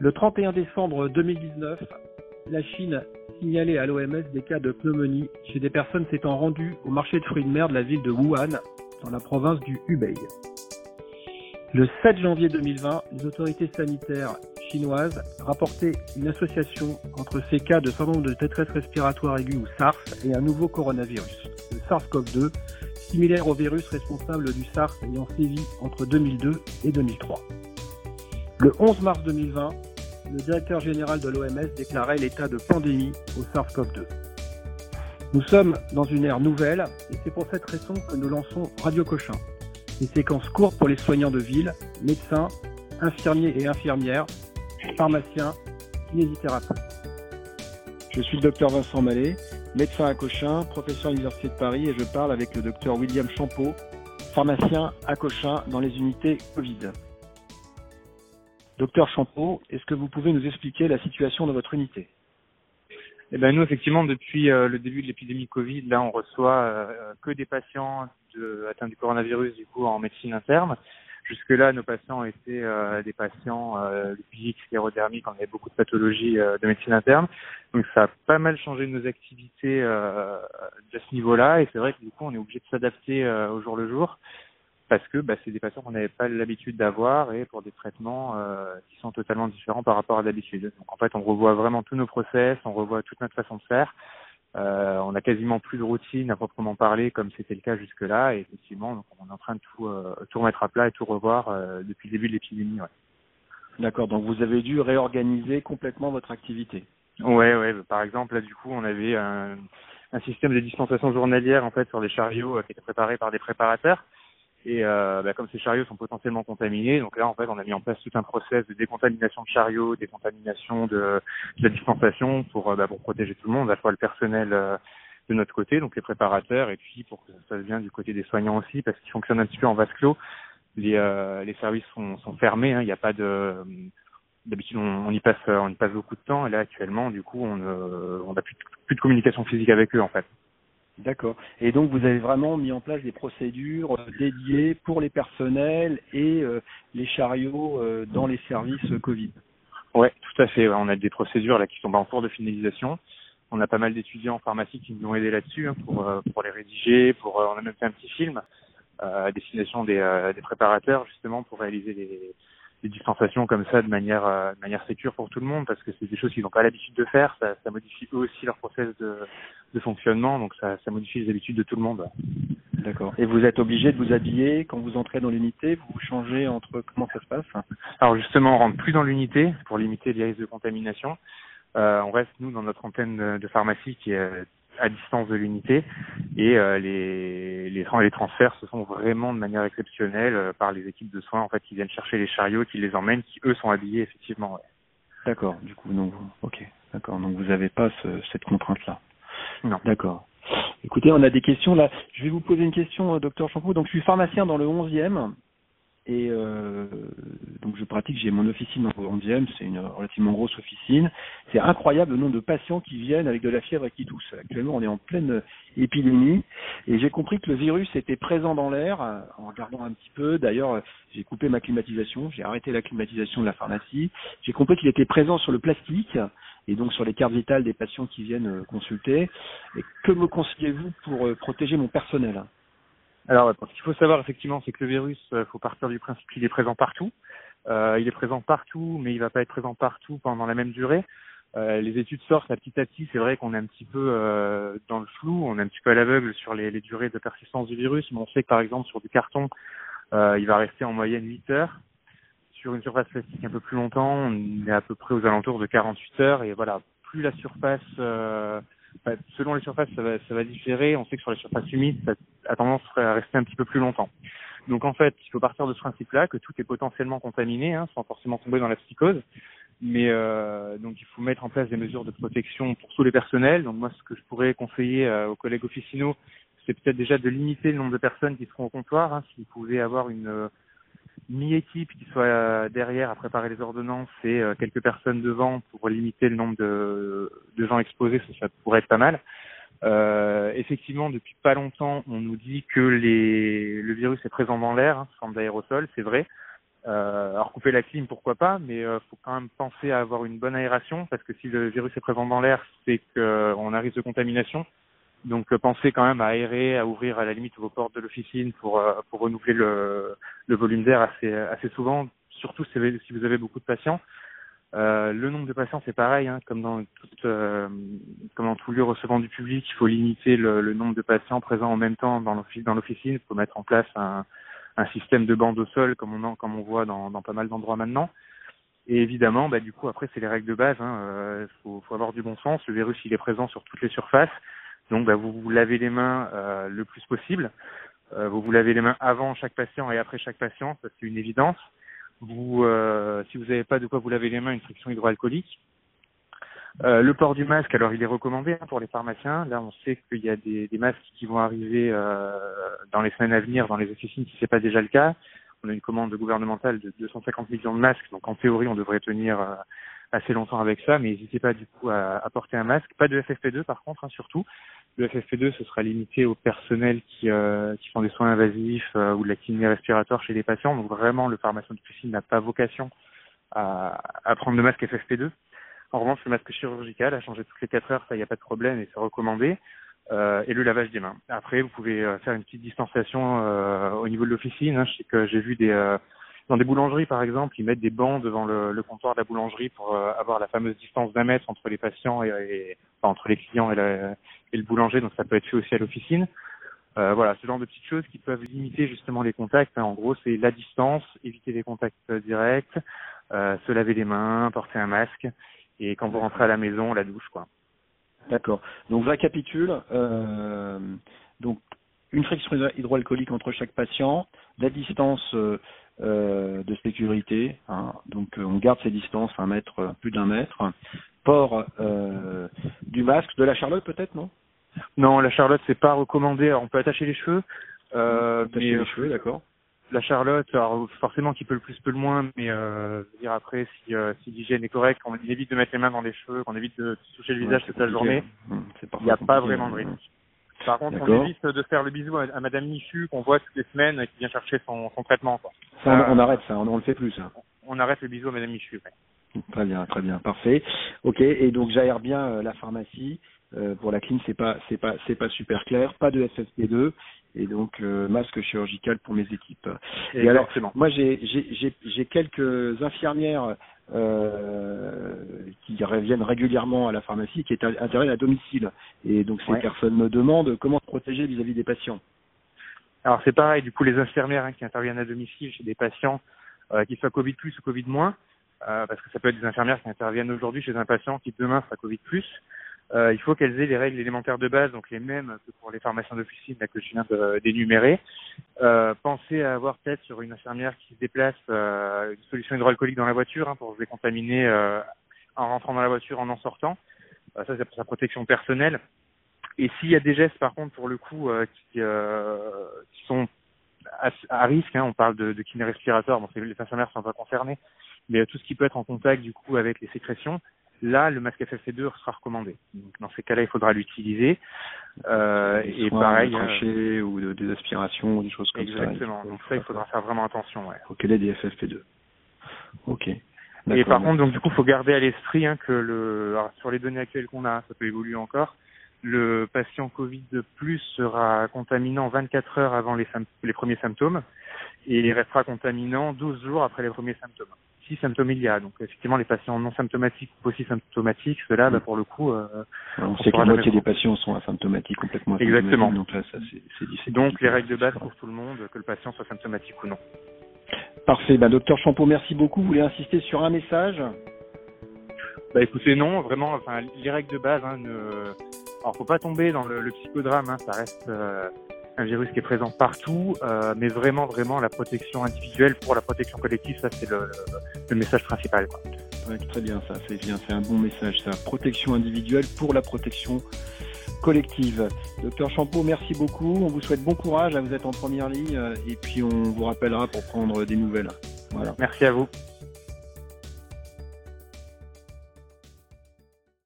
Le 31 décembre 2019, la Chine signalait à l'OMS des cas de pneumonie chez des personnes s'étant rendues au marché de fruits de mer de la ville de Wuhan, dans la province du Hubei. Le 7 janvier 2020, les autorités sanitaires chinoises rapportaient une association entre ces cas de syndrome de détresse respiratoire aiguë ou SARS et un nouveau coronavirus, le SARS-CoV-2, similaire au virus responsable du SARS ayant sévi entre 2002 et 2003. Le 11 mars 2020, le directeur général de l'OMS déclarait l'état de pandémie au SARS-CoV-2. Nous sommes dans une ère nouvelle et c'est pour cette raison que nous lançons Radio Cochin. Des séquences courtes pour les soignants de ville, médecins, infirmiers et infirmières, pharmaciens, kinésithérapeutes. Je suis le docteur Vincent Mallet, médecin à Cochin, professeur à l'Université de Paris et je parle avec le docteur William Champeau, pharmacien à Cochin dans les unités Covid. Docteur Champeau, est-ce que vous pouvez nous expliquer la situation de votre unité? Eh ben nous effectivement depuis euh, le début de l'épidémie Covid, là on reçoit euh, que des patients atteints du coronavirus du coup en médecine interne. Jusque-là, nos patients étaient euh, des patients lipidiques, sclérodermiques, on avait beaucoup de pathologies de médecine interne. Donc ça a pas mal changé nos activités de ce niveau-là et c'est vrai que du coup on est obligé de s'adapter au jour le jour parce que bah, c'est des patients qu'on n'avait pas l'habitude d'avoir et pour des traitements euh, qui sont totalement différents par rapport à d'habitude. Donc en fait, on revoit vraiment tous nos process, on revoit toute notre façon de faire. Euh, on a quasiment plus de routine à proprement parler comme c'était le cas jusque-là et effectivement, donc on est en train de tout, euh, tout remettre à plat et tout revoir euh, depuis le début de l'épidémie. Ouais. D'accord, donc vous avez dû réorganiser complètement votre activité. Ouais, ouais. Par exemple, là du coup, on avait un, un système de dispensation journalière en fait sur les chariots euh, qui était préparé par des préparateurs. Et euh, bah, comme ces chariots sont potentiellement contaminés, donc là en fait on a mis en place tout un process de décontamination de chariots, décontamination de, de la dispensation pour, euh, bah, pour protéger tout le monde, à la fois le personnel euh, de notre côté, donc les préparateurs, et puis pour que ça se passe bien du côté des soignants aussi, parce qu'ils fonctionnent un petit peu en vase clos. Les, services sont, fermés, hein, il n'y a pas de d'habitude on, y passe on y passe beaucoup de temps et là actuellement du coup on on n'a plus de communication physique avec eux en fait. D'accord. Et donc vous avez vraiment mis en place des procédures euh, dédiées pour les personnels et euh, les chariots euh, dans les services Covid. Ouais, tout à fait. On a des procédures là qui sont en cours de finalisation. On a pas mal d'étudiants en pharmacie qui nous ont aidés là-dessus hein, pour les rédiger. Pour on a même fait un petit film à destination des, des préparateurs justement pour réaliser les des dispensations comme ça de manière euh, de manière sécure pour tout le monde parce que c'est des choses qu'ils n'ont pas l'habitude de faire. Ça, ça modifie eux aussi leur process de, de fonctionnement donc ça, ça modifie les habitudes de tout le monde. D'accord. Et vous êtes obligé de vous habiller quand vous entrez dans l'unité vous vous changez entre comment ça se passe? Alors justement on rentre plus dans l'unité pour limiter les risques de contamination. Euh, on reste nous dans notre antenne de pharmacie qui est à distance de l'unité et euh, les, les, les transferts se font vraiment de manière exceptionnelle euh, par les équipes de soins en fait qui viennent chercher les chariots, qui les emmènent, qui eux sont habillés effectivement. Ouais. D'accord, du coup donc ok, d'accord, donc vous n'avez pas ce, cette contrainte là. Non. D'accord. Écoutez, on a des questions là. Je vais vous poser une question, euh, docteur Champoux. Donc je suis pharmacien dans le 11e et euh, donc je pratique, j'ai mon officine en 11e, c'est une relativement grosse officine. C'est incroyable le nombre de patients qui viennent avec de la fièvre et qui toussent. Actuellement, on est en pleine épidémie et j'ai compris que le virus était présent dans l'air en regardant un petit peu. D'ailleurs, j'ai coupé ma climatisation, j'ai arrêté la climatisation de la pharmacie. J'ai compris qu'il était présent sur le plastique et donc sur les cartes vitales des patients qui viennent consulter. Et que me conseillez-vous pour euh, protéger mon personnel? Alors, ce qu'il faut savoir effectivement, c'est que le virus, il euh, faut partir du principe qu'il est présent partout. Euh, il est présent partout, mais il va pas être présent partout pendant la même durée. Euh, les études sortent à petit à petit. C'est vrai qu'on est un petit peu euh, dans le flou, on est un petit peu à l'aveugle sur les, les, durées de persistance du virus, mais on sait que par exemple sur du carton, euh, il va rester en moyenne 8 heures. Sur une surface plastique un peu plus longtemps, on est à peu près aux alentours de 48 heures. Et voilà, plus la surface euh, bah, selon les surfaces, ça va, ça va différer. On sait que sur les surfaces humides, ça a tendance à rester un petit peu plus longtemps. Donc en fait, il faut partir de ce principe-là que tout est potentiellement contaminé, hein, sans forcément tomber dans la psychose. Mais euh, donc il faut mettre en place des mesures de protection pour tous les personnels. Donc moi, ce que je pourrais conseiller euh, aux collègues officinaux, c'est peut-être déjà de limiter le nombre de personnes qui seront au comptoir. Hein, S'il pouvait avoir une mi-équipe qui soit euh, derrière à préparer les ordonnances et euh, quelques personnes devant pour limiter le nombre de, de gens exposés, ça, pourrait être pas mal. Euh, effectivement, depuis pas longtemps, on nous dit que les, le virus est présent dans l'air, hein, sous forme d'aérosol, c'est vrai. Euh, alors couper la clim, pourquoi pas, mais euh, faut quand même penser à avoir une bonne aération parce que si le virus est présent dans l'air, c'est qu'on a risque de contamination. Donc euh, pensez quand même à aérer, à ouvrir à la limite vos portes de l'officine pour euh, pour renouveler le, le volume d'air assez assez souvent, surtout si vous avez beaucoup de patients. Euh, le nombre de patients, c'est pareil, hein, comme dans toute, euh, comme dans tout lieu recevant du public, il faut limiter le, le nombre de patients présents en même temps dans l'officine. Il faut mettre en place un, un système de bande au sol, comme on, en, comme on voit dans, dans pas mal d'endroits maintenant. Et évidemment, bah, du coup, après, c'est les règles de base. Il hein, euh, faut, faut, avoir du bon sens. Le virus, il est présent sur toutes les surfaces. Donc, bah, vous vous lavez les mains euh, le plus possible. Euh, vous vous lavez les mains avant chaque patient et après chaque patient. Ça, c'est une évidence. Vous, euh, si vous n'avez pas de quoi vous laver les mains, une friction hydroalcoolique. Euh, le port du masque, alors il est recommandé hein, pour les pharmaciens. Là, on sait qu'il y a des, des, masques qui vont arriver euh, dans les semaines à venir dans les officines si c'est pas déjà le cas. On a une commande gouvernementale de 250 millions de masques, donc en théorie, on devrait tenir euh, assez longtemps avec ça, mais n'hésitez pas du coup à, à, porter un masque. Pas de FFP2 par contre, hein, surtout. Le FFP2, ce sera limité au personnel qui, euh, qui font des soins invasifs euh, ou de la kiné respiratoire chez les patients. Donc vraiment, le pharmacien de piscine n'a pas vocation à, à, prendre le masque FFP2. En revanche, le masque chirurgical a changé toutes les 4 heures, ça, il n'y a pas de problème et c'est recommandé. Euh, et le lavage des mains. Après, vous pouvez euh, faire une petite distanciation euh, au niveau de l'officine. Hein. Je sais que j'ai vu des dans des boulangeries, par exemple, ils mettent des bancs devant le, le comptoir de la boulangerie pour euh, avoir la fameuse distance d'un mètre entre les patients et, et enfin, entre les clients et, la, et, le boulanger. Donc ça peut être fait aussi à l'officine. Euh, voilà, ce genre de petites choses qui peuvent limiter justement les contacts. Hein. En gros, c'est la distance, éviter les contacts euh, directs, euh, se laver les mains, porter un masque, et quand vous rentrez à la maison, la douche, quoi. D'accord. Donc récapitule. Euh, donc une friction hydroalcoolique entre chaque patient, la distance euh, euh, de sécurité. Hein. Donc on garde ses distances, un mètre, plus d'un mètre. Port du masque, de la Charlotte peut-être, non? Non, la Charlotte c'est pas recommandé. Alors, on peut attacher les cheveux. Euh, attacher les cheveux, d'accord. La Charlotte, alors forcément qui peut le plus peut le moins, mais euh, dire après si, euh, si l'hygiène est correcte, qu'on évite de mettre les mains dans les cheveux, qu'on évite de toucher le visage toute la journée, hum, il n'y a pas vraiment de risque. Par contre, on évite de faire le bisou à, à Madame Michu qu'on voit toutes les semaines qui vient chercher son, son traitement. Quoi. Ça, on, on, arrête ça, on, on le fait plus. Ça. On arrête le bisou à Madame Michu. Ouais. Très bien, très bien, parfait. Ok, et donc j'aère bien euh, la pharmacie. Euh, pour la clim, c'est pas, c'est pas, c'est pas super clair. Pas de FFP2 et donc euh, masque chirurgical pour mes équipes. Et, et alors, moi j'ai, j'ai, j'ai quelques infirmières qui reviennent régulièrement à la pharmacie, qui est interviennent à domicile. Et donc ces ouais. personnes me demandent comment se protéger vis-à-vis -vis des patients. Alors c'est pareil, du coup les infirmières hein, qui interviennent à domicile chez des patients, qu'ils soient Covid plus ou Covid moins, euh, parce que ça peut être des infirmières qui interviennent aujourd'hui chez un patient qui demain sera Covid plus. Euh, il faut qu'elles aient les règles élémentaires de base, donc les mêmes que pour les pharmaciens d'officine que je viens d'énumérer. Euh, pensez à avoir peut-être sur une infirmière qui se déplace euh, une solution hydroalcoolique dans la voiture hein, pour se décontaminer euh, en rentrant dans la voiture, en en sortant. Euh, ça, c'est pour sa protection personnelle. Et s'il y a des gestes, par contre, pour le coup, qui, qui sont à, à risque, hein, on parle de, de kiné respiratoire, bon, les infirmières sont pas concernées, mais tout ce qui peut être en contact du coup avec les sécrétions, Là, le masque FFP2 sera recommandé. Donc, dans ces cas-là, il faudra l'utiliser. Euh, et pareil, euh, ou de, des aspirations ou des choses comme exactement. ça. Exactement. Donc ça, il faudra faire vraiment attention. Ouais. Faut qu'elle ait des FFP2. Ok. Et par contre, donc du coup, faut garder à l'esprit hein, que le, alors, sur les données actuelles qu'on a, ça peut évoluer encore. Le patient Covid de plus sera contaminant 24 heures avant les, les premiers symptômes et il restera contaminant 12 jours après les premiers symptômes si symptômes il y a. Donc effectivement, les patients non symptomatiques ou aussi symptomatiques, ceux-là, bah, pour le coup, euh, on, on sait que la moitié des patients sont asymptomatiques complètement. Exactement. Donc là, ça, c'est, donc les règles de base pour tout le monde, que le patient soit symptomatique ou non. Parfait. Bah, docteur Champeau, merci beaucoup. Vous voulez insister sur un message? Bah écoutez, non, vraiment. Enfin, les règles de base, hein, ne... alors faut pas tomber dans le, le psychodrame. Hein, ça reste. Euh un virus qui est présent partout, euh, mais vraiment, vraiment la protection individuelle pour la protection collective, ça c'est le, le, message principal. Quoi. Ouais, très bien, ça c'est bien, c'est un bon message, ça. Protection individuelle pour la protection collective. Docteur Champeau, merci beaucoup. On vous souhaite bon courage. Vous êtes en première ligne et puis on vous rappellera pour prendre des nouvelles. Voilà. Merci à vous.